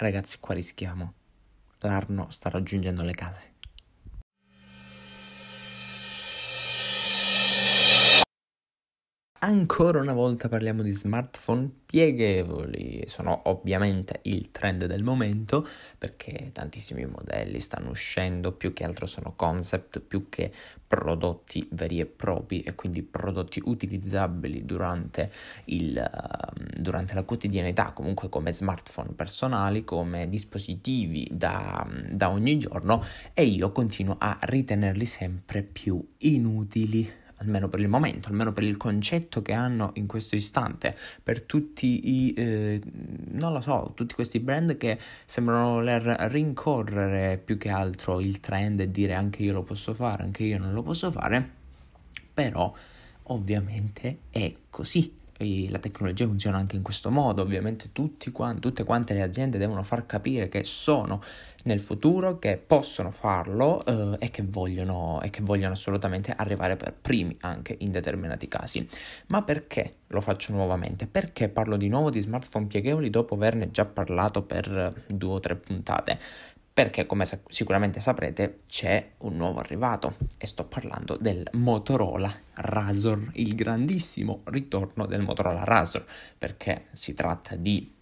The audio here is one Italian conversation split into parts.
Ragazzi, qua rischiamo. L'Arno sta raggiungendo le case. Ancora una volta parliamo di smartphone pieghevoli, sono ovviamente il trend del momento perché tantissimi modelli stanno uscendo, più che altro sono concept, più che prodotti veri e propri e quindi prodotti utilizzabili durante, il, uh, durante la quotidianità, comunque come smartphone personali, come dispositivi da, da ogni giorno e io continuo a ritenerli sempre più inutili almeno per il momento, almeno per il concetto che hanno in questo istante, per tutti i, eh, non lo so, tutti questi brand che sembrano voler rincorrere più che altro il trend e dire anche io lo posso fare, anche io non lo posso fare, però ovviamente è così. La tecnologia funziona anche in questo modo, ovviamente tutti, tutte quante le aziende devono far capire che sono nel futuro, che possono farlo eh, e, che vogliono, e che vogliono assolutamente arrivare per primi anche in determinati casi. Ma perché lo faccio nuovamente? Perché parlo di nuovo di smartphone pieghevoli dopo averne già parlato per due o tre puntate? perché come sicuramente saprete c'è un nuovo arrivato e sto parlando del Motorola Razor, il grandissimo ritorno del Motorola Razor, perché si tratta di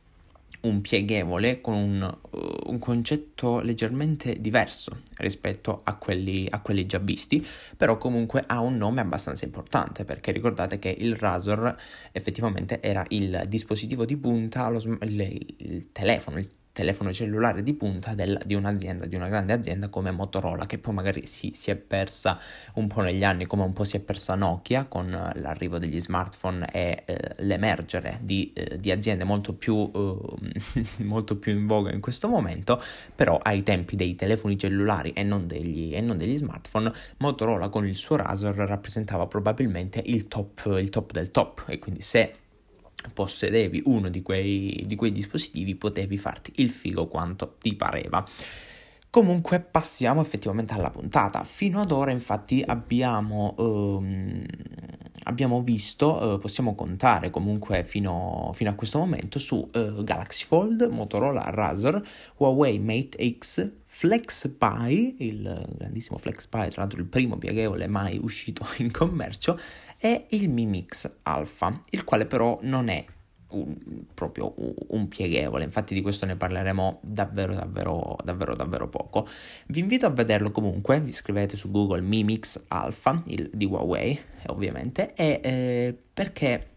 un pieghevole con un, uh, un, concetto leggermente diverso rispetto a quelli, a quelli, già visti, però comunque ha un nome abbastanza importante perché ricordate che il Razor effettivamente era il dispositivo di punta, lo, il, il telefono, il telefono cellulare di punta del, di un'azienda, di una grande azienda come Motorola, che poi magari sì, si è persa un po' negli anni, come un po' si è persa Nokia con l'arrivo degli smartphone e eh, l'emergere di, eh, di, aziende molto più, eh, molto più in voga in questo momento, però ai tempi dei telefoni cellulari e non degli, e non degli smartphone, Motorola con il suo Razor rappresentava probabilmente il top, il top del top. E quindi se possedevi uno di quei, di quei dispositivi potevi farti il figo quanto ti pareva. Comunque passiamo effettivamente alla puntata. Fino ad ora infatti abbiamo, um, abbiamo visto, uh, possiamo contare comunque fino, fino, a questo momento su uh, Galaxy Fold, Motorola Razr, Huawei Mate X, FlexPy, il grandissimo FlexPy, tra l'altro il primo pieghevole mai uscito in commercio, e il Mi Mix Alpha, il quale però non è un, proprio un pieghevole, infatti di questo ne parleremo davvero davvero davvero davvero poco. Vi invito a vederlo comunque, vi scrivete su Google Mi Mix Alpha, il di Huawei ovviamente, e eh, perché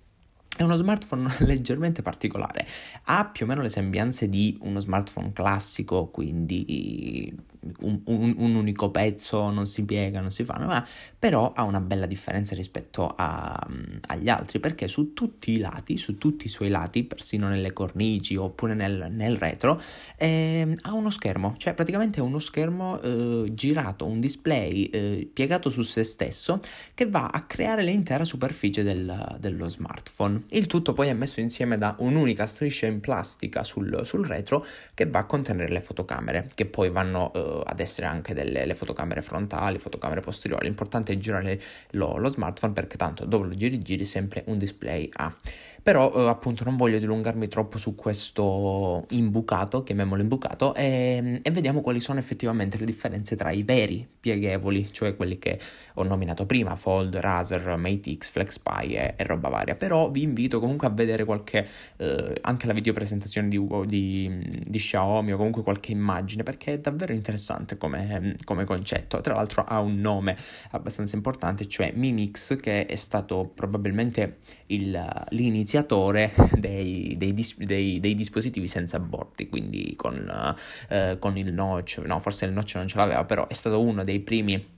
è uno smartphone leggermente particolare, ha più o meno le sembianze di uno smartphone classico, quindi un, un, un, unico pezzo non si piega, non si fa, ma però ha una bella differenza rispetto a, agli altri perché su tutti i lati, su tutti i suoi lati, persino nelle cornici oppure nel, nel retro, eh, ha uno schermo, cioè praticamente è uno schermo eh, girato, un display eh, piegato su se stesso che va a creare l'intera superficie del, dello smartphone. Il tutto poi è messo insieme da un'unica striscia in plastica sul, sul retro che va a contenere le fotocamere che poi vanno eh, ad essere anche delle le fotocamere frontali, fotocamere posteriori. L'importante è girare lo, lo smartphone perché tanto dove lo giri giri sempre un display ha. Però eh, appunto non voglio dilungarmi troppo su questo imbucato, chiamiamolo imbucato, e, e, vediamo quali sono effettivamente le differenze tra i veri pieghevoli, cioè quelli che ho nominato prima, Fold, Razer, Mate X, FlexPy e, e roba varia. Però vi invito comunque a vedere qualche, eh, anche la videopresentazione di, di, di, Xiaomi o comunque qualche immagine, perché è davvero interessante come, come concetto. Tra l'altro ha un nome abbastanza importante, cioè Mimix, che è stato probabilmente il, l'iniziatore iniziatore dei, dei, dis- dei, dei dispositivi senza bordi, quindi con, eh, con il notch, no forse il notch non ce l'aveva, però è stato uno dei primi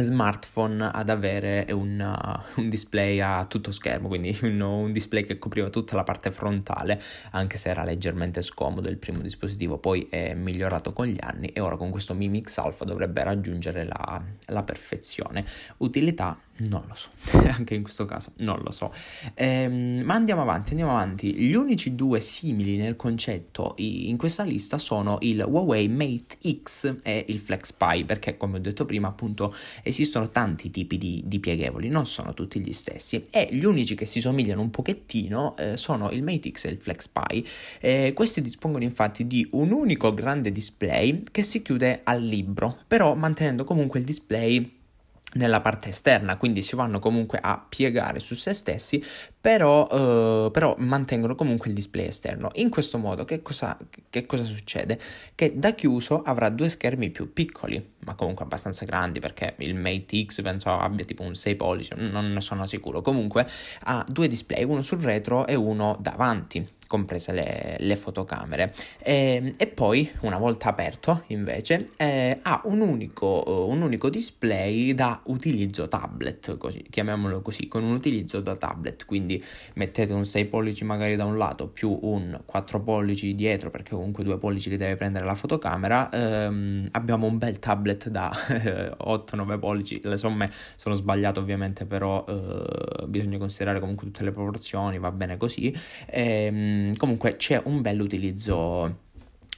smartphone ad avere un, uh, un, display a tutto schermo, quindi un, un, display che copriva tutta la parte frontale, anche se era leggermente scomodo il primo dispositivo, poi è migliorato con gli anni e ora con questo Mi Mix Alpha dovrebbe raggiungere la, la perfezione. Utilità Non lo so, anche in questo caso non lo so. Ehm, ma andiamo avanti, andiamo avanti. Gli unici due simili nel concetto in questa lista sono il Huawei Mate X e il FlexPy, perché come ho detto prima appunto esistono tanti tipi di, di pieghevoli, non sono tutti gli stessi e gli unici che si somigliano un pochettino eh, sono il Mate X e il FlexPy. Eh, questi dispongono infatti di un unico grande display che si chiude al libro, però mantenendo comunque il display nella parte esterna, quindi si vanno comunque a piegare su se stessi, però, eh, però, mantengono comunque il display esterno. In questo modo che cosa, che cosa, succede? Che da chiuso avrà due schermi più piccoli, ma comunque abbastanza grandi perché il Mate X penso abbia tipo un 6 pollici, non ne sono sicuro. Comunque ha due display, uno sul retro e uno davanti comprese le, le fotocamere. E, ehm, e, poi, una volta aperto, invece, eh, ha un unico, un unico, display da utilizzo tablet, così, chiamiamolo così, con un utilizzo da tablet. Quindi mettete un 6 pollici magari da un lato più un 4 pollici dietro, perché comunque 2 pollici li deve prendere la fotocamera. Ehm, abbiamo un bel tablet da 8-9 pollici. Le somme sono sbagliate, ovviamente, però eh, bisogna considerare comunque tutte le proporzioni, va bene così. Ehm, comunque c'è un bell'utilizzo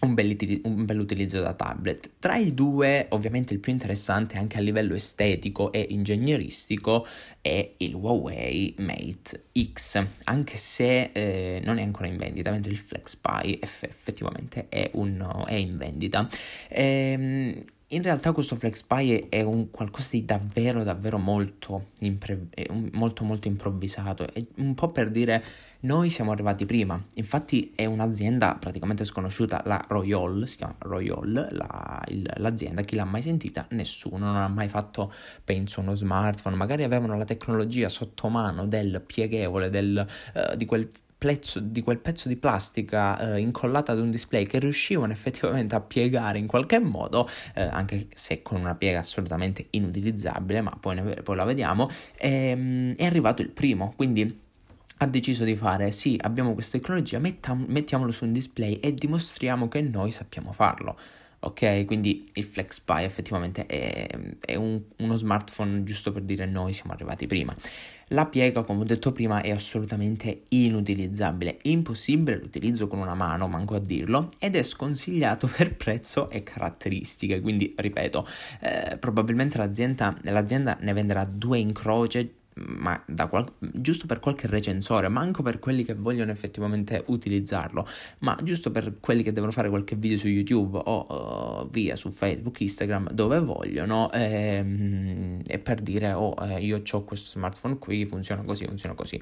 un, un bell'utilizzo da tablet. Tra i due, ovviamente il più interessante anche a livello estetico e ingegneristico è il Huawei Mate X, anche se eh, non è ancora in vendita, mentre il FlexPy eff- effettivamente è, un, è in vendita. Ehm, in realtà questo FlexPy è un qualcosa di davvero davvero molto, impre- molto molto improvvisato, è un po' per dire noi siamo arrivati prima, infatti è un'azienda praticamente sconosciuta, la Royal, si chiama Royal, la, il, l'azienda, chi l'ha mai sentita? Nessuno, non ha mai fatto penso uno smartphone, magari avevano la tecnologia sotto mano del pieghevole, del, uh, di quel pezzo, di quel pezzo di plastica eh, incollata ad un display che riuscivano effettivamente a piegare in qualche modo, eh, anche se con una piega assolutamente inutilizzabile, ma poi, ne, poi la vediamo, ehm, è arrivato il primo, quindi ha deciso di fare sì, abbiamo questa tecnologia, mettam- mettiamolo su un display e dimostriamo che noi sappiamo farlo ok? Quindi il FlexPy effettivamente è, è un, uno smartphone giusto per dire noi siamo arrivati prima. La piega, come ho detto prima, è assolutamente inutilizzabile, impossibile l'utilizzo con una mano, manco a dirlo, ed è sconsigliato per prezzo e caratteristiche. Quindi, ripeto, eh, probabilmente l'azienda, l'azienda ne venderà due in croce ma qual- giusto per qualche recensore, manco per quelli che vogliono effettivamente utilizzarlo, ma giusto per quelli che devono fare qualche video su YouTube o uh, via su Facebook, Instagram, dove vogliono, ehm, e per dire, oh, eh, io ho questo smartphone qui, funziona così, funziona così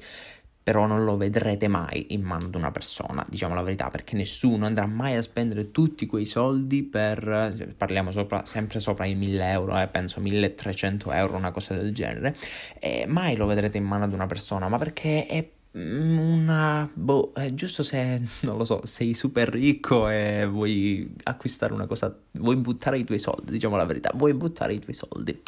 però non lo vedrete mai in mano ad una persona, diciamo la verità, perché nessuno andrà mai a spendere tutti quei soldi per, parliamo sopra, sempre sopra i 1000 euro, eh, penso 1300 euro, una cosa del genere, e mai lo vedrete in mano ad una persona, ma perché è una boh, è giusto se non lo so, sei super ricco e vuoi acquistare una cosa, vuoi buttare i tuoi soldi, diciamo la verità, vuoi buttare i tuoi soldi.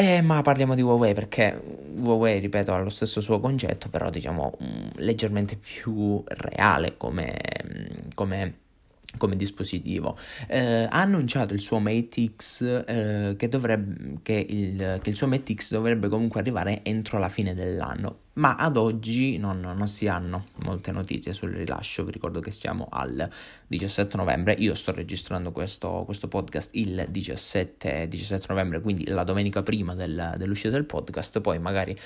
Eh, ma parliamo di Huawei perché Huawei, ripeto, ha lo stesso suo concetto, però diciamo mm, leggermente più reale come, mm, come come dispositivo. Eh, ha annunciato il suo Mate X eh, che, dovrebbe, che, il, che il suo Mate X dovrebbe comunque arrivare entro la fine dell'anno ma ad oggi non, non, si hanno molte notizie sul rilascio. Vi ricordo che siamo al 17 novembre. Io sto registrando questo, questo podcast il 17, 17, novembre, quindi la domenica prima del, dell'uscita del podcast. Poi magari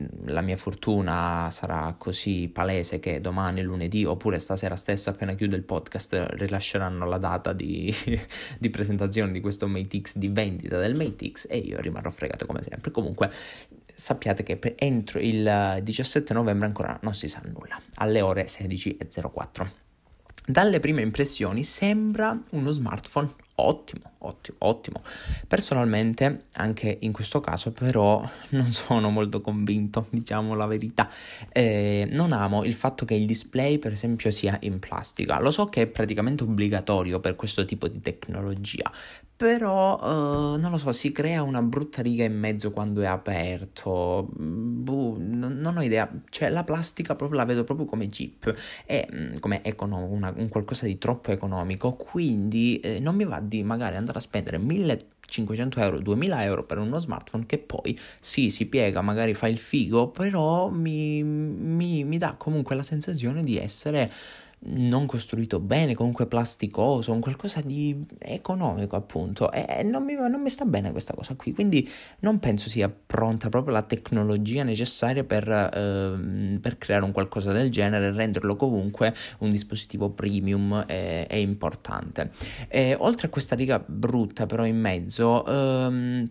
mm, la mia fortuna sarà così palese che domani, lunedì, oppure stasera stesso, appena chiude il podcast, rilasceranno la data di, di presentazione di questo Mate X, di vendita del Mate X, e io rimarrò fregato come sempre. Comunque sappiate che entro il 17 novembre ancora non si sa nulla, alle ore 16.04. Dalle prime impressioni sembra uno smartphone ottimo, ottimo, ottimo. Personalmente, anche in questo caso, però, non sono molto convinto, diciamo la verità. Eh, non amo il fatto che il display, per esempio, sia in plastica. Lo so che è praticamente obbligatorio per questo tipo di tecnologia, però uh, non lo so, si crea una brutta riga in mezzo quando è aperto. Buh, non, non, ho idea. Cioè, la plastica proprio la vedo proprio come chip, è mm, come econom- una, un qualcosa di troppo economico. Quindi eh, non mi va di magari andare a spendere 1000 500 euro, 2000 euro per uno smartphone che poi sì, si piega, magari fa il figo, però mi, mi, mi dà comunque la sensazione di essere non costruito bene, comunque plasticoso, un qualcosa di economico appunto e non mi, non mi, sta bene questa cosa qui, quindi non penso sia pronta proprio la tecnologia necessaria per, eh, per creare un qualcosa del genere e renderlo comunque un dispositivo premium e, e importante. E, oltre a questa riga brutta però in mezzo... Ehm,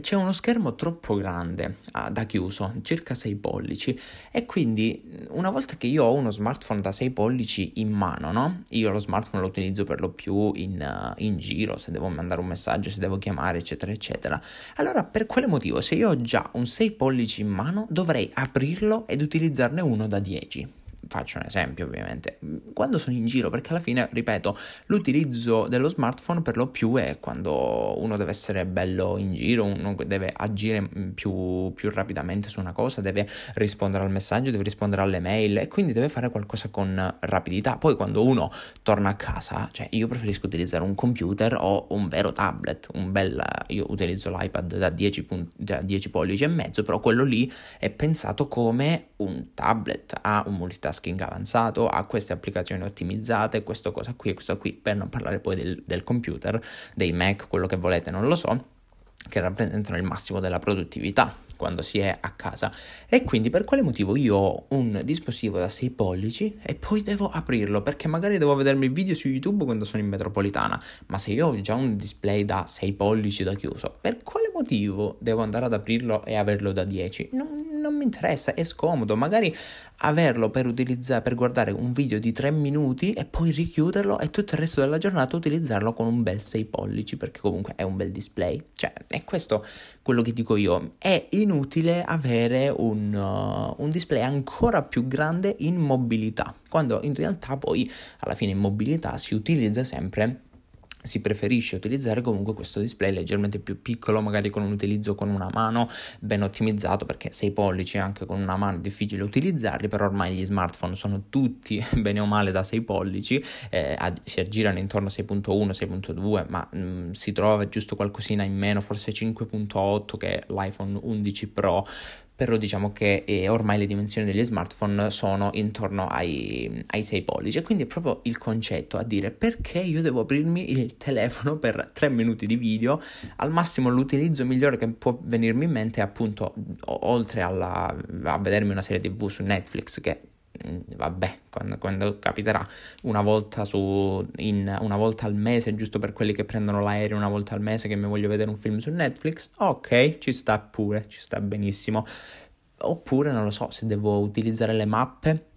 c'è uno schermo troppo grande ah, da chiuso, circa 6 pollici, e quindi una volta che io ho uno smartphone da 6 pollici in mano, no? Io lo smartphone lo utilizzo per lo più in, uh, in giro, se devo mandare un messaggio, se devo chiamare, eccetera, eccetera. Allora, per quale motivo, se io ho già un 6 pollici in mano, dovrei aprirlo ed utilizzarne uno da 10? Faccio un esempio ovviamente, quando sono in giro, perché alla fine, ripeto, l'utilizzo dello smartphone per lo più è quando uno deve essere bello in giro, uno deve agire più, più rapidamente su una cosa, deve rispondere al messaggio, deve rispondere alle mail e quindi deve fare qualcosa con rapidità. Poi quando uno torna a casa, cioè io preferisco utilizzare un computer o un vero tablet, un bel, io utilizzo l'iPad da 10, punt- da 10 pollici e mezzo, però quello lì è pensato come un tablet, ha un multitasking multitasking avanzato, ha queste applicazioni ottimizzate, questo cosa qui e questo qui, per non parlare poi del, del computer, dei Mac, quello che volete, non lo so, che rappresentano il massimo della produttività quando si è a casa. E quindi per quale motivo io ho un dispositivo da 6 pollici e poi devo aprirlo? Perché magari devo vedermi il video su YouTube quando sono in metropolitana, ma se io ho già un display da 6 pollici da chiuso, per quale motivo devo andare ad aprirlo e averlo da 10? Non, non mi interessa, è scomodo. Magari averlo per utilizzare, per guardare un video di 3 minuti e poi richiuderlo e tutto il resto della giornata utilizzarlo con un bel 6 pollici perché comunque è un bel display. Cioè, è questo quello che dico io. È inutile avere un, uh, un display ancora più grande in mobilità, quando in realtà poi alla fine in mobilità si utilizza sempre si preferisce utilizzare comunque questo display leggermente più piccolo, magari con un utilizzo con una mano ben ottimizzato, perché 6 pollici anche con una mano è difficile utilizzarli, però ormai gli smartphone sono tutti bene o male da 6 pollici, eh, si aggirano intorno a 6.1, 6.2, ma mh, mm, si trova giusto qualcosina in meno, forse 5.8 che è l'iPhone 11 Pro però diciamo che eh, ormai le dimensioni degli smartphone sono intorno ai, ai 6 pollici. E quindi è proprio il concetto a dire perché io devo aprirmi il telefono per 3 minuti di video, al massimo l'utilizzo migliore che può venirmi in mente è appunto oltre alla, a vedermi una serie tv su Netflix che vabbè, quando, quando capiterà una volta, su, in, una volta al mese, giusto per quelli che prendono l'aereo una volta al mese che mi voglio vedere un film su Netflix, ok, ci sta pure, ci sta benissimo. Oppure non lo so, se devo utilizzare le mappe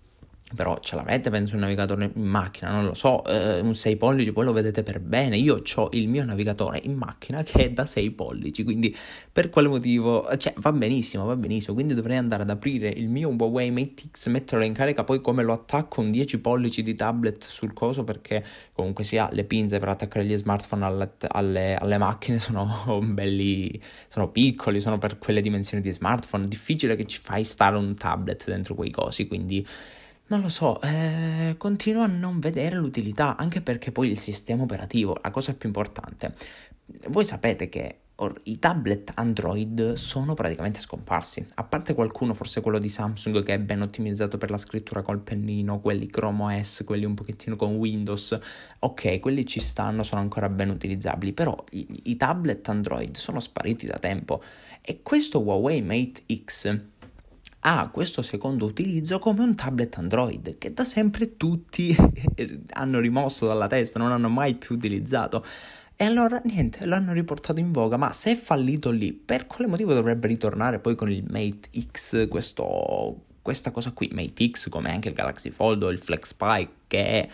però ce l'avete penso un navigatore in macchina, non lo so, eh, un 6 pollici poi lo vedete per bene, io ho il mio navigatore in macchina che è da 6 pollici, quindi per quale motivo, cioè va benissimo, va benissimo, quindi dovrei andare ad aprire il mio Huawei Mate X, metterlo in carica, poi come lo attacco un 10 pollici di tablet sul coso perché comunque sia le pinze per attaccare gli smartphone alle, alle, alle macchine sono belli, sono piccoli, sono per quelle dimensioni di smartphone, difficile che ci fai stare un tablet dentro quei cosi, quindi non lo so, eh, continuo a non vedere l'utilità, anche perché poi il sistema operativo, la cosa più importante, voi sapete che i tablet Android sono praticamente scomparsi, a parte qualcuno, forse quello di Samsung che è ben ottimizzato per la scrittura col pennino, quelli Chrome OS, quelli un pochettino con Windows, ok, quelli ci stanno, sono ancora ben utilizzabili, però i, i tablet Android sono spariti da tempo. E questo Huawei Mate X ha questo secondo utilizzo come un tablet Android che da sempre tutti hanno rimosso dalla testa, non hanno mai più utilizzato. E allora niente, l'hanno riportato in voga, ma se è fallito lì, per quale motivo dovrebbe ritornare poi con il Mate X, questo, questa cosa qui, Mate X come anche il Galaxy Fold o il Flex Pi, che è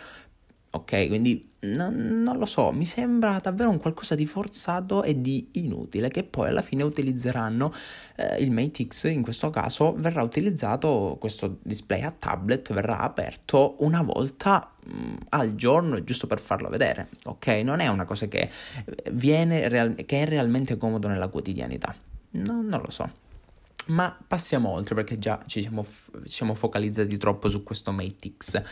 ok? Quindi non, non, lo so, mi sembra davvero un qualcosa di forzato e di inutile che poi alla fine utilizzeranno eh, il Mate X, in questo caso verrà utilizzato questo display a tablet, verrà aperto una volta mh, mm, al giorno giusto per farlo vedere, ok? Non è una cosa che, real- che è realmente comodo nella quotidianità, no, non lo so. Ma passiamo oltre perché già ci siamo, f- ci siamo focalizzati troppo su questo Mate X.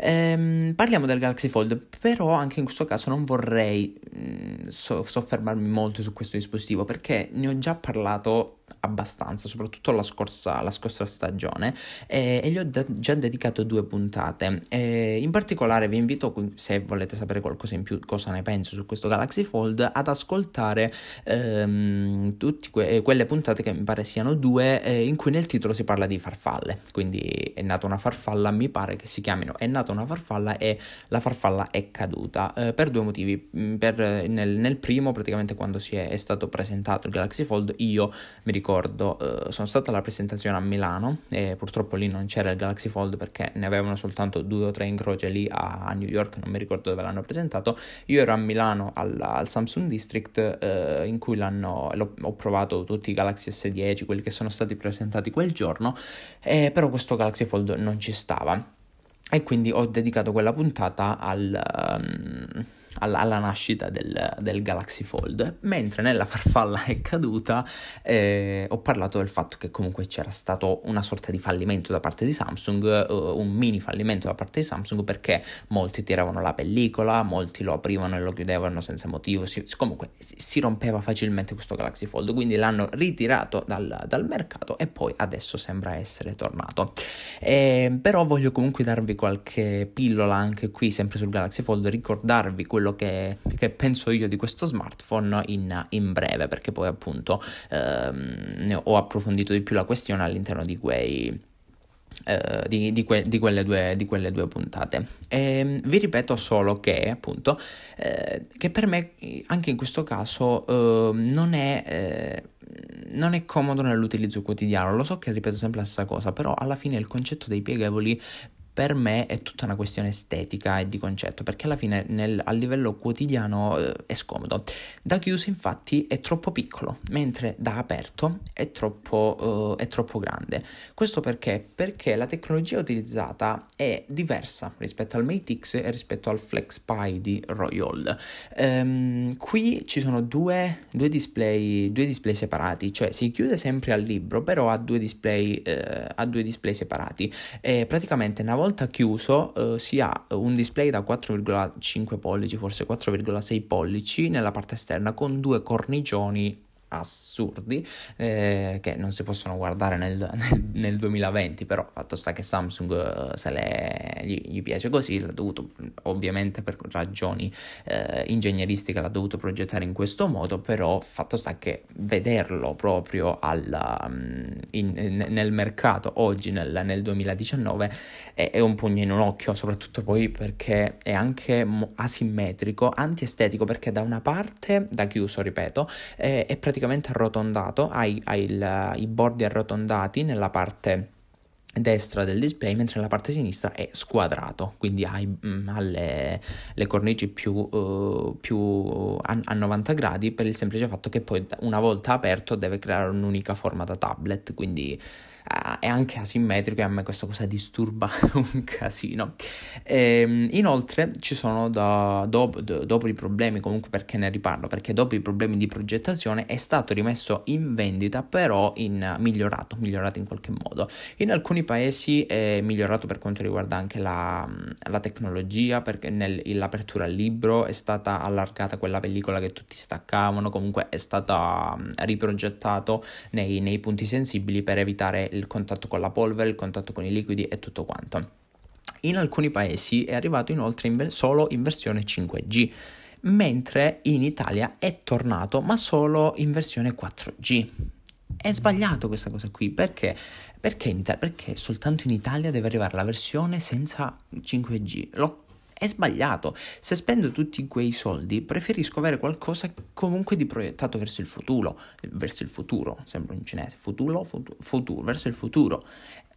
Ehm, parliamo del Galaxy Fold, però anche in questo caso non vorrei mh, mm, so- soffermarmi molto su questo dispositivo perché ne ho già parlato abbastanza, soprattutto la scorsa, la scorsa stagione, eh, e gli ho de- già dedicato due puntate. Eh, in particolare vi invito, se volete sapere qualcosa in più, cosa ne penso su questo Galaxy Fold, ad ascoltare ehm, tutte que- quelle puntate che mi pare siano due, eh, in cui nel titolo si parla di farfalle. Quindi è nata una farfalla, mi pare che si chiamino È nata una farfalla e la farfalla è caduta, eh, per due motivi. Mm, per, nel, nel, primo, praticamente quando si è, è stato presentato il Galaxy Fold, io mi ricordo ricordo, eh, sono stata alla presentazione a Milano e purtroppo lì non c'era il Galaxy Fold perché ne avevano soltanto due o tre in croce lì a, a New York, non mi ricordo dove l'hanno presentato. Io ero a Milano al, al Samsung District eh, in cui l'hanno, ho provato tutti i Galaxy S10, quelli che sono stati presentati quel giorno, eh, però questo Galaxy Fold non ci stava. E quindi ho dedicato quella puntata al... Um, alla, alla nascita del, del, Galaxy Fold, mentre nella farfalla è caduta eh, ho parlato del fatto che comunque c'era stato una sorta di fallimento da parte di Samsung, uh, un mini fallimento da parte di Samsung perché molti tiravano la pellicola, molti lo aprivano e lo chiudevano senza motivo, si, comunque si, si, rompeva facilmente questo Galaxy Fold, quindi l'hanno ritirato dal, dal mercato e poi adesso sembra essere tornato. Eh, però voglio comunque darvi qualche pillola anche qui, sempre sul Galaxy Fold, ricordarvi quello quello che, che penso io di questo smartphone in, in breve, perché poi appunto ehm, ho approfondito di più la questione all'interno di quei... Uh, di, di, que- di, quelle due, di, quelle due, puntate. E, ehm, vi ripeto solo che, appunto, eh, che per me anche in questo caso uh, non, è, eh, non è comodo nell'utilizzo quotidiano. Lo so che ripeto sempre la stessa cosa, però alla fine il concetto dei pieghevoli per me è tutta una questione estetica e di concetto, perché alla fine nel, a livello quotidiano eh, è scomodo. Da chiuso infatti è troppo piccolo, mentre da aperto è troppo, uh, è troppo grande. Questo perché? Perché la tecnologia utilizzata è diversa rispetto al Mate X e rispetto al FlexPy di Royal. Um, qui ci sono due, due, display, due display separati, cioè si chiude sempre al libro, però ha due display, uh, ha due display separati. E praticamente una volta volta chiuso eh, si ha un display da 4,5 pollici, forse 4,6 pollici nella parte esterna con due cornicioni assurdi eh, che non si possono guardare nel, nel, nel, 2020 però fatto sta che Samsung eh, se le, gli, gli, piace così l'ha dovuto ovviamente per ragioni eh, ingegneristiche l'ha dovuto progettare in questo modo però fatto sta che vederlo proprio alla, mm, in, in, nel mercato oggi nel, nel 2019 è, è, un pugno in un occhio soprattutto poi perché è anche asimmetrico antiestetico perché da una parte da chiuso ripeto è, è praticamente praticamente arrotondato, hai, hai il, i bordi arrotondati nella parte destra del display, mentre nella parte sinistra è squadrato, quindi mm, le, le, cornici più, uh, più a, a, 90 gradi per il semplice fatto che poi una volta aperto deve creare un'unica forma da tablet, quindi uh, è anche asimmetrico e a me questa cosa disturba un casino. E, ehm, inoltre ci sono da, dopo, do, dopo i problemi, comunque perché ne riparlo, perché dopo i problemi di progettazione è stato rimesso in vendita però in migliorato, migliorato in qualche modo. In alcuni paesi è migliorato per quanto riguarda anche la, la tecnologia, perché nell'apertura al libro è stata allargata quella pellicola che tutti staccavano, comunque è stata riprogettato nei, nei punti sensibili per evitare il contatto con la polvere, il contatto con i liquidi e tutto quanto. In alcuni paesi è arrivato inoltre in solo in versione 5G, mentre in Italia è tornato ma solo in versione 4G. È sbagliato questa cosa qui perché? Perché, in Italia, perché soltanto in Italia deve arrivare la versione senza 5G? Lo è sbagliato. Se spendo tutti quei soldi, preferisco avere qualcosa comunque di proiettato verso il futuro. Verso il futuro, sembra in cinese. Futuro, futuro, futuro verso il futuro.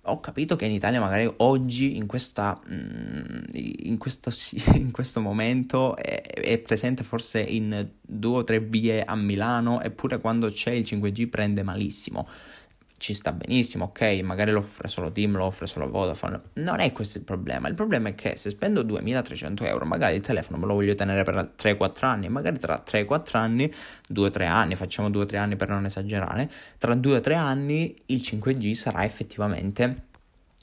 Ho capito che in Italia magari oggi, in, questa, mm, in, questo, in questo, momento, è, è, presente forse in due o tre vie a Milano, eppure quando c'è il 5G prende malissimo ci sta benissimo, ok, magari lo offre solo Team, lo offre solo Vodafone, non è questo il problema, il problema è che se spendo 2300 euro, magari il telefono me lo voglio tenere per 3-4 anni, magari tra 3-4 anni, 2-3 anni, facciamo 2-3 anni per non esagerare, tra 2-3 anni il 5G sarà effettivamente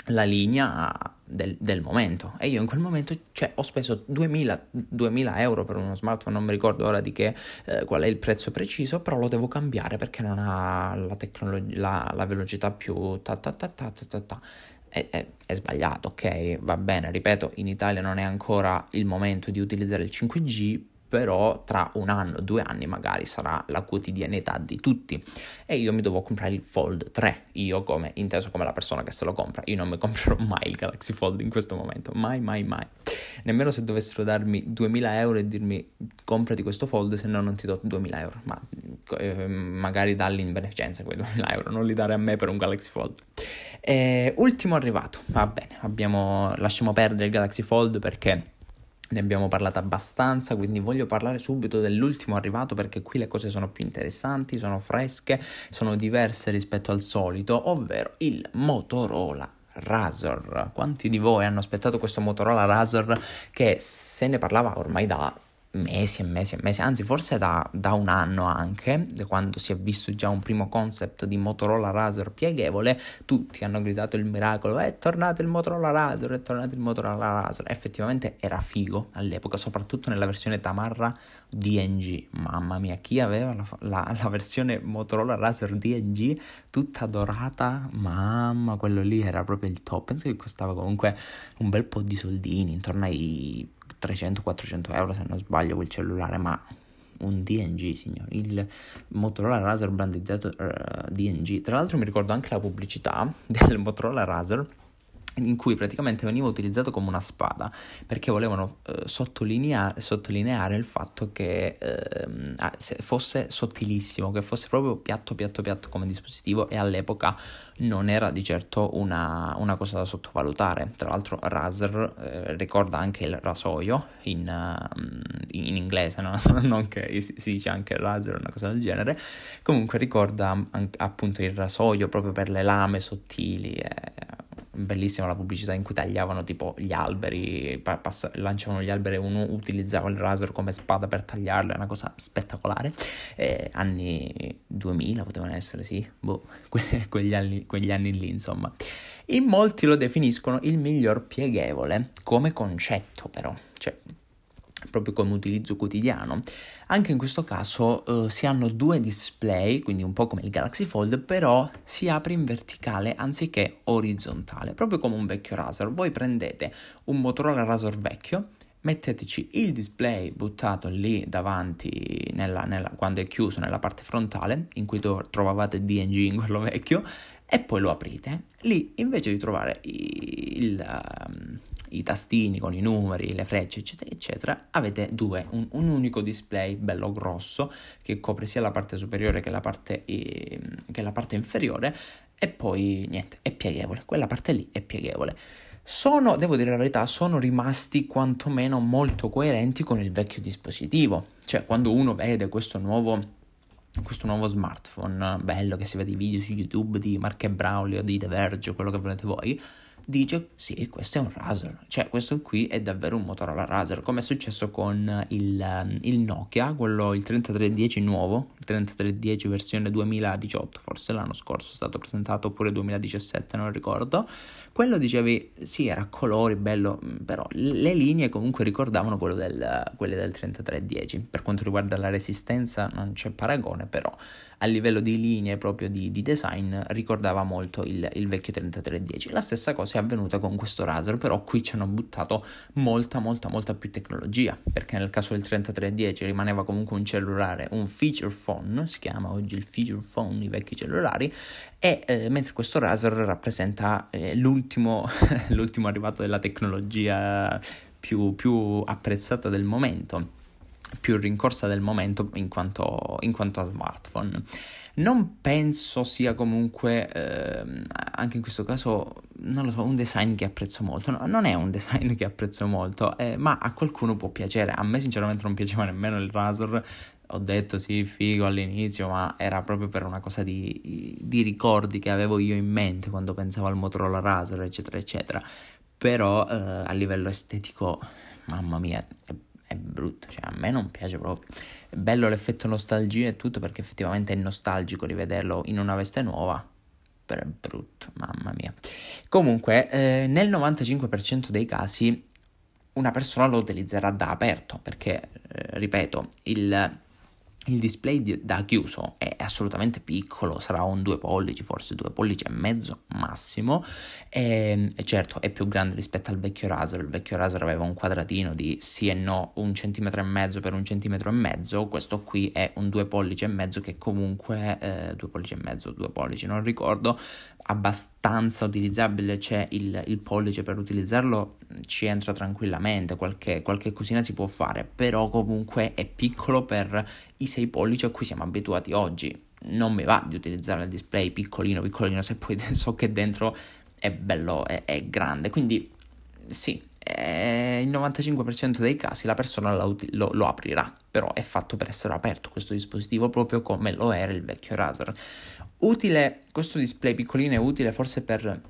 la linea del, del, momento e io in quel momento cioè, ho speso 2000, 2000, euro per uno smartphone non mi ricordo ora di che eh, qual è il prezzo preciso però lo devo cambiare perché non ha la, tecnolog- la, la velocità più ta ta ta ta ta ta è, è, è, sbagliato, ok? Va bene, ripeto, in Italia non è ancora il momento di utilizzare il 5G, però tra un anno, due anni magari sarà la quotidianità di tutti. E io mi devo comprare il Fold 3, io come, inteso come la persona che se lo compra, io non mi comprerò mai il Galaxy Fold in questo momento, mai mai mai, nemmeno se dovessero darmi 2000 euro e dirmi comprati questo Fold se no non ti do 2000 euro, ma eh, magari dalli in beneficenza quei 2000 euro, non li dare a me per un Galaxy Fold. E, ultimo arrivato, va bene, abbiamo, lasciamo perdere il Galaxy Fold perché ne abbiamo parlato abbastanza, quindi voglio parlare subito dell'ultimo arrivato perché qui le cose sono più interessanti, sono fresche, sono diverse rispetto al solito, ovvero il Motorola Razor. Quanti di voi hanno aspettato questo Motorola Razor che se ne parlava ormai da mesi e mesi e mesi, anzi forse da, da, un anno anche, quando si è visto già un primo concept di Motorola Razor pieghevole, tutti hanno gridato il miracolo, è tornato il Motorola Razor, è tornato il Motorola Razor, effettivamente era figo all'epoca, soprattutto nella versione Tamarra DNG, mamma mia, chi aveva la, la, la versione Motorola Razor DNG tutta dorata, mamma, quello lì era proprio il top, penso che costava comunque un bel po' di soldini, intorno ai 300-400 euro se non sbaglio quel cellulare, ma un DNG, signori, il Motorola Razer brandizzato uh, eh, DNG. Tra l'altro mi ricordo anche la pubblicità del Motorola Razer in cui praticamente veniva utilizzato come una spada perché volevano eh, sottolineare, sottolineare, il fatto che eh, fosse sottilissimo, che fosse proprio piatto piatto piatto come dispositivo e all'epoca non era di certo una, una cosa da sottovalutare. Tra l'altro Razer eh, ricorda anche il rasoio in, uh, in inglese, no? non che si dice anche Razer, una cosa del genere. Comunque ricorda an- appunto il rasoio proprio per le lame sottili. E, bellissima la pubblicità in cui tagliavano tipo gli alberi, pass- lanciavano gli alberi e uno utilizzava il razor come spada per tagliarlo, è una cosa spettacolare. Eh, anni 2000 potevano essere, sì, boh, que- quegli, anni, quegli anni lì insomma. In molti lo definiscono il miglior pieghevole come concetto però, cioè proprio come utilizzo quotidiano. Anche in questo caso uh, si hanno due display, quindi un po' come il Galaxy Fold, però si apre in verticale anziché orizzontale, proprio come un vecchio Razor. Voi prendete un Motorola Razor vecchio, metteteci il display buttato lì davanti nella, nella, quando è chiuso nella parte frontale in cui trovavate DNG in quello vecchio e poi lo aprite lì invece di trovare il, um, i tastini con i numeri, le frecce, eccetera, eccetera, avete due, un, un, unico display bello grosso che copre sia la parte superiore che la parte, eh, che la parte inferiore e poi niente, è pieghevole, quella parte lì è pieghevole. Sono, devo dire la verità, sono rimasti quantomeno molto coerenti con il vecchio dispositivo. Cioè, quando uno vede questo nuovo questo nuovo smartphone bello che si vede i video su YouTube di Mark e Braulio, di The Verge, quello che volete voi, dice sì, questo è un Razer, cioè questo qui è davvero un Motorola Razer, come è successo con il, il Nokia, quello, il 3310 nuovo, il 3310 versione 2018, forse l'anno scorso è stato presentato, oppure 2017, non ricordo, quello dicevi sì, era colori, bello, mm, però le linee comunque ricordavano del, quelle del 3310, per quanto riguarda la resistenza non c'è paragone, però a livello di linee proprio di, di design ricordava molto il, il, vecchio 3310. La stessa cosa è avvenuta con questo Razer, però qui ci hanno buttato molta molta molta più tecnologia, perché nel caso del 3310 rimaneva comunque un cellulare, un feature phone, si chiama oggi il feature phone, i vecchi cellulari, e eh, mentre questo Razer rappresenta eh, l'ultimo, l'ultimo arrivato della tecnologia più, più apprezzata del momento più rincorsa del momento in quanto, in quanto a smartphone. Non penso sia comunque, eh, anche in questo caso, non lo so, un design che apprezzo molto. No, non è un design che apprezzo molto, eh, ma a qualcuno può piacere. A me sinceramente non piaceva nemmeno il Razor. Ho detto sì, figo all'inizio, ma era proprio per una cosa di, di ricordi che avevo io in mente quando pensavo al Motorola Razor, eccetera, eccetera. Però eh, a livello estetico, mamma mia, è è brutto, cioè a me non piace proprio. È bello l'effetto nostalgia e tutto perché effettivamente è nostalgico rivederlo in una veste nuova, però è brutto, mamma mia. Comunque, eh, nel 95% dei casi una persona lo utilizzerà da aperto, perché, eh, ripeto, il il display da chiuso è assolutamente piccolo, sarà un 2 pollici, forse 2 pollici e mezzo massimo, e, e, certo è più grande rispetto al vecchio Razer, il vecchio Razer aveva un quadratino di sì e no, un centimetro e mezzo per un centimetro e mezzo, questo qui è un 2 pollici e mezzo che comunque, eh, 2 pollici e mezzo, 2 pollici, non ricordo, abbastanza utilizzabile, c'è il, il pollice per utilizzarlo, ci entra tranquillamente, qualche, qualche cosina si può fare, però comunque è piccolo per i 6 pollici a cui siamo abituati oggi. Non mi va di utilizzare il display piccolino, piccolino, se poi so che dentro è bello, è, è grande. Quindi sì, eh, il 95% dei casi la persona lo, lo, lo, aprirà, però è fatto per essere aperto questo dispositivo proprio come lo era il vecchio Razer. Utile, questo display piccolino è utile forse per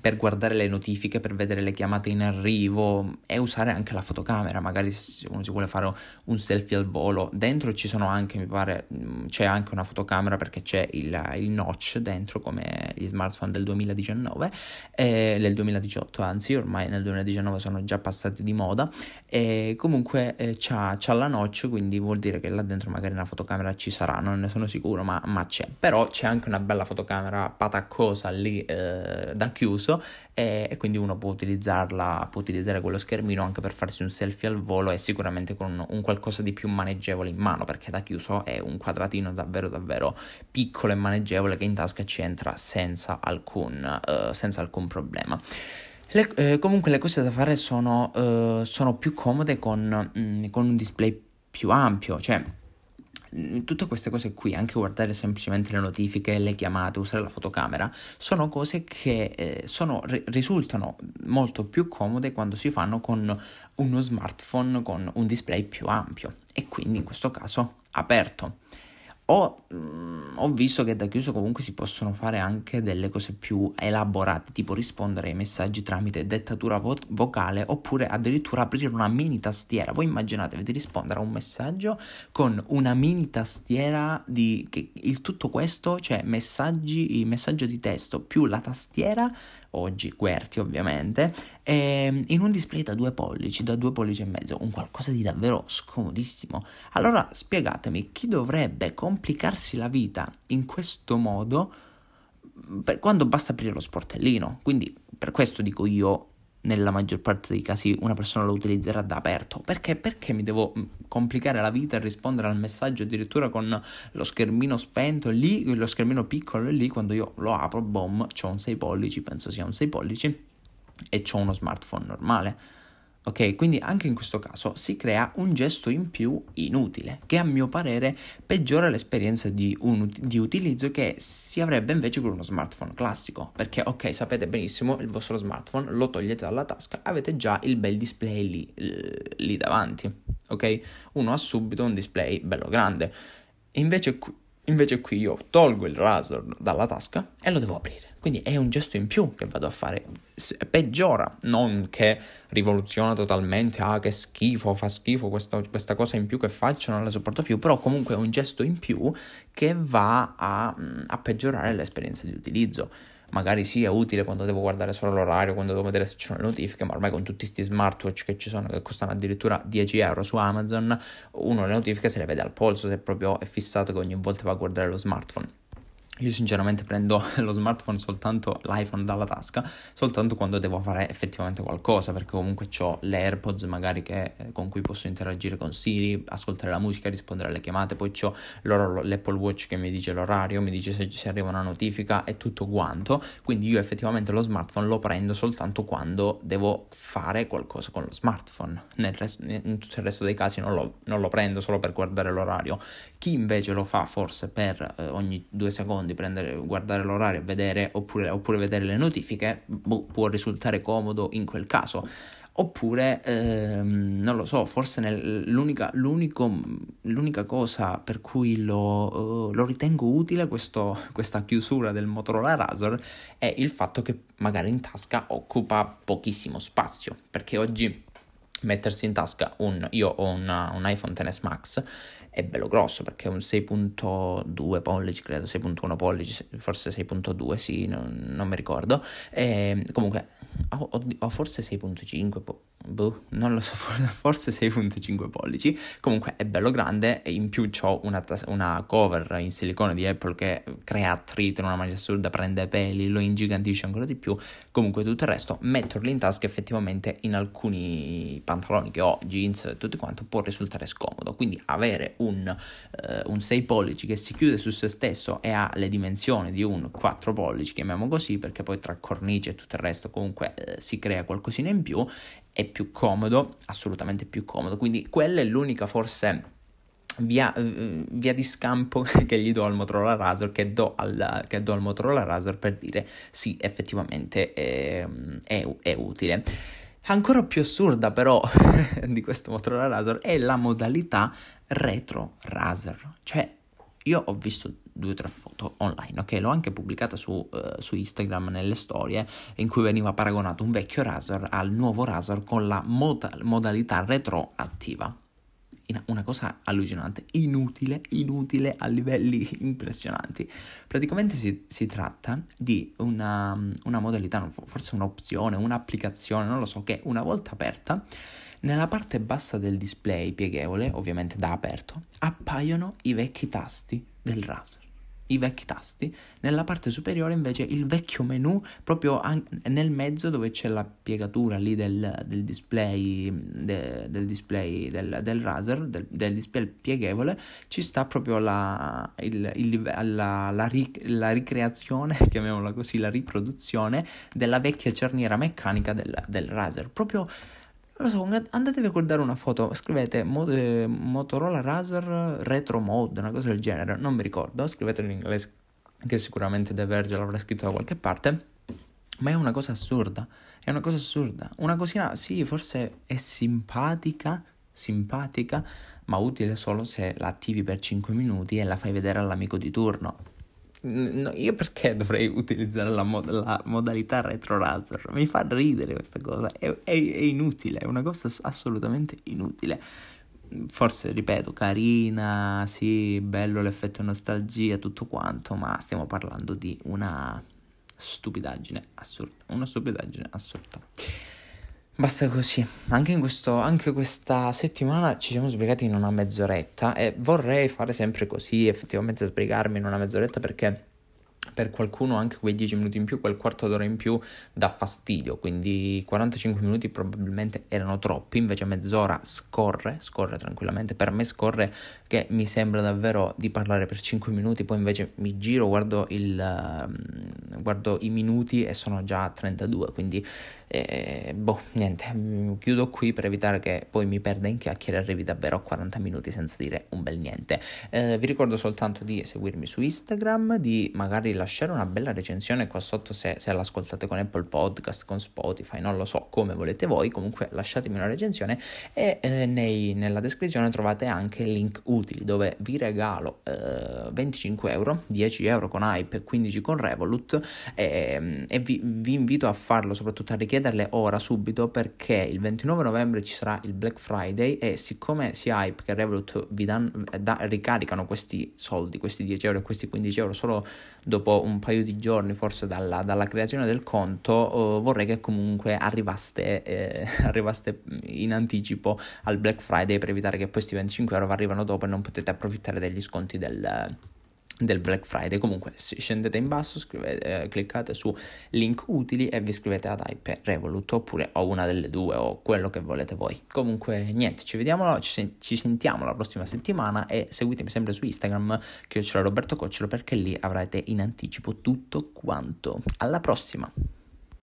per guardare le notifiche, per vedere le chiamate in arrivo e usare anche la fotocamera, magari se uno si vuole fare un selfie al volo. Dentro ci sono anche, mi pare, mm, c'è anche una fotocamera perché c'è il, il notch dentro come gli smartphone del 2019, eh, del 2018 anzi, ormai nel 2019 sono già passati di moda e comunque eh, c'ha, c'ha, la notch, quindi vuol dire che là dentro magari una fotocamera ci sarà, non ne sono sicuro, ma, ma c'è. Però c'è anche una bella fotocamera pataccosa lì eh, da chiuso uso e, e, quindi uno può utilizzarla, può utilizzare quello schermino anche per farsi un selfie al volo e sicuramente con un, qualcosa di più maneggevole in mano perché da chiuso è un quadratino davvero davvero piccolo e maneggevole che in tasca ci entra senza alcun, uh, senza alcun problema. Le, eh, comunque le cose da fare sono, uh, sono più comode con, mm, con un display più ampio, cioè tutte queste cose qui, anche guardare semplicemente le notifiche, le chiamate, usare la fotocamera, sono cose che eh, sono, risultano molto più comode quando si fanno con uno smartphone con un display più ampio e quindi in questo caso aperto. Ho, mm, ho, visto che da chiuso comunque si possono fare anche delle cose più elaborate, tipo rispondere ai messaggi tramite dettatura vo- vocale oppure addirittura aprire una mini tastiera. Voi immaginatevi di rispondere a un messaggio con una mini tastiera di che, il tutto questo, cioè messaggi, il messaggio di testo più la tastiera oggi QWERTY ovviamente, e in un display da due pollici, da due pollici e mezzo, un qualcosa di davvero scomodissimo. Allora spiegatemi, chi dovrebbe complicarsi la vita in questo modo per quando basta aprire lo sportellino? Quindi per questo dico io nella maggior parte dei casi una persona lo utilizzerà da aperto. Perché? Perché mi devo mm, complicare la vita e rispondere al messaggio addirittura con lo schermino spento lì, lo schermino piccolo lì, quando io lo apro, boom, ho un 6 pollici, penso sia un 6 pollici, e ho uno smartphone normale. Ok, quindi anche in questo caso si crea un gesto in più inutile, che a mio parere peggiora l'esperienza di, un, di, utilizzo che si avrebbe invece con uno smartphone classico. Perché, ok, sapete benissimo, il vostro smartphone lo togliete dalla tasca, avete già il bel display lì, lì davanti. Ok, uno ha subito un display bello grande. Invece invece qui io tolgo il Razer dalla tasca e lo devo aprire. Quindi è un gesto in più che vado a fare. Peggiora, non che rivoluziona totalmente, ah che schifo, fa schifo questa, questa cosa in più che faccio, non la sopporto più, però comunque è un gesto in più che va a, a peggiorare l'esperienza di utilizzo magari sì è utile quando devo guardare solo l'orario, quando devo vedere se ci sono le notifiche, ma ormai con tutti questi smartwatch che ci sono, che costano addirittura 10 euro su Amazon, uno le notifiche se le vede al polso, se proprio è fissato che ogni volta va a guardare lo smartphone. Io sinceramente prendo lo smartphone soltanto, l'iPhone dalla tasca, soltanto quando devo fare effettivamente qualcosa, perché comunque ho le AirPods magari che, eh, con cui posso interagire con Siri, ascoltare la musica, rispondere alle chiamate, poi ho l'Apple Watch che mi dice l'orario, mi dice se, se arriva una notifica e tutto quanto, quindi io effettivamente lo smartphone lo prendo soltanto quando devo fare qualcosa con lo smartphone, Nel resto, in tutto il resto dei casi non lo, non lo, prendo solo per guardare l'orario. Chi invece lo fa forse per eh, ogni due secondi, di prendere, guardare l'orario, vedere, oppure, oppure vedere le notifiche, boh, può risultare comodo in quel caso. Oppure, ehm, non lo so, forse nel, l'unica, l'unica, cosa per cui lo, uh, lo ritengo utile questo, questa chiusura del Motorola Razor è il fatto che magari in tasca occupa pochissimo spazio, perché oggi mettersi in tasca un, io ho una, un iPhone XS Max, è bello grosso perché è un 6.2 pollici, credo 6.1 pollici, forse 6.2, sì, non, non mi ricordo. E, comunque, ho, ho, ho forse 6.5, boh, non lo so, forse 6.5 pollici. Comunque è bello grande e in più ho una, una, cover in silicone di Apple che crea attrito in una maniera assurda, prende peli, lo ingigantisce ancora di più. Comunque tutto il resto, metterlo in tasca effettivamente in alcuni pantaloni che ho, jeans e tutto quanto, può risultare scomodo. Quindi avere un, eh, un 6 pollici che si chiude su se stesso e ha le dimensioni di un 4 pollici, chiamiamo così, perché poi tra cornice e tutto il resto comunque eh, si crea qualcosina in più è più comodo, assolutamente più comodo. Quindi quella è l'unica forse via, eh, via di scampo che gli do al Motorola Razor, che do al, che do al Motorola Razor per dire sì, effettivamente è, è, è utile. Ancora più assurda però di questo Motorola Razor è la modalità retro Razor, cioè io ho visto due o tre foto online, ok? L'ho anche pubblicata su, uh, su, Instagram nelle storie in cui veniva paragonato un vecchio Razor al nuovo Razor con la moda- modalità retroattiva. Una cosa allucinante, inutile, inutile a livelli impressionanti. Praticamente si, si tratta di una, una modalità, forse un'opzione, un'applicazione, non lo so, che una volta aperta nella parte bassa del display pieghevole, ovviamente da aperto, appaiono i vecchi tasti del Razer. I vecchi tasti, nella parte superiore invece il vecchio menu, proprio an- nel mezzo dove c'è la piegatura lì del, del display, de- del, display del, del Razer, del, del, display pieghevole, ci sta proprio la, il, il, la, la, ric- la ricreazione, chiamiamola così, la riproduzione della vecchia cerniera meccanica del, del Razer. Proprio lo so, andatevi a guardare una foto, scrivete eh, Motorola Razer Retro Mode, una cosa del genere, non mi ricordo, scrivetelo in inglese, che sicuramente The Verge l'avrà scritto da qualche parte, ma è una cosa assurda, è una cosa assurda. Una cosina, sì, forse è simpatica, simpatica, ma utile solo se la attivi per 5 minuti e la fai vedere all'amico di turno. No, io perché dovrei utilizzare la, mod- la, modalità retro Razer? Mi fa ridere questa cosa, è, è, è, inutile, è una cosa assolutamente inutile. Forse, ripeto, carina, sì, bello l'effetto nostalgia, tutto quanto, ma stiamo parlando di una stupidaggine assurda, una stupidaggine assurda. Basta così, anche, questo, anche, questa settimana ci siamo sbrigati in una mezz'oretta e vorrei fare sempre così, effettivamente sbrigarmi in una mezz'oretta perché per qualcuno anche quei 10 minuti in più, quel quarto d'ora in più dà fastidio, quindi 45 minuti probabilmente erano troppi, invece mezz'ora scorre, scorre tranquillamente, per me scorre che mi sembra davvero di parlare per 5 minuti, poi invece mi giro, guardo, il, uh, guardo i minuti e sono già 32, quindi eh, boh, niente, chiudo qui per evitare che poi mi perda in chiacchiere e arrivi davvero a 40 minuti senza dire un bel niente. Eh, vi ricordo soltanto di seguirmi su Instagram, di magari lasciare una bella recensione qua sotto se, se l'ascoltate con Apple Podcast, con Spotify, non lo so come volete voi, comunque lasciatemi una recensione e eh, nei, nella descrizione trovate anche link utili dove vi regalo 25 eh, euro, 10 euro con Hype e 15 con Revolut e, e vi, vi invito a farlo soprattutto a richiedere chiederle ora subito perché il 29 novembre ci sarà il Black Friday e siccome sia Hype che Revolut vi dan, da, ricaricano questi soldi, questi 10 euro e questi 15 euro solo dopo un paio di giorni forse dalla, dalla creazione del conto, eh, vorrei che comunque arrivaste, eh, arrivaste in anticipo al Black Friday per evitare che questi 25 euro arrivano dopo e non potete approfittare degli sconti del del Black Friday. Comunque scendete in basso, scrivete, eh, cliccate su link utili e vi iscrivete ad Hype Revolut oppure o una delle due o quello che volete voi. Comunque niente, ci vediamo, ci, ci sentiamo la prossima settimana e seguitemi sempre su Instagram che io c'è Roberto Coccolo perché lì avrete in anticipo tutto quanto. Alla prossima!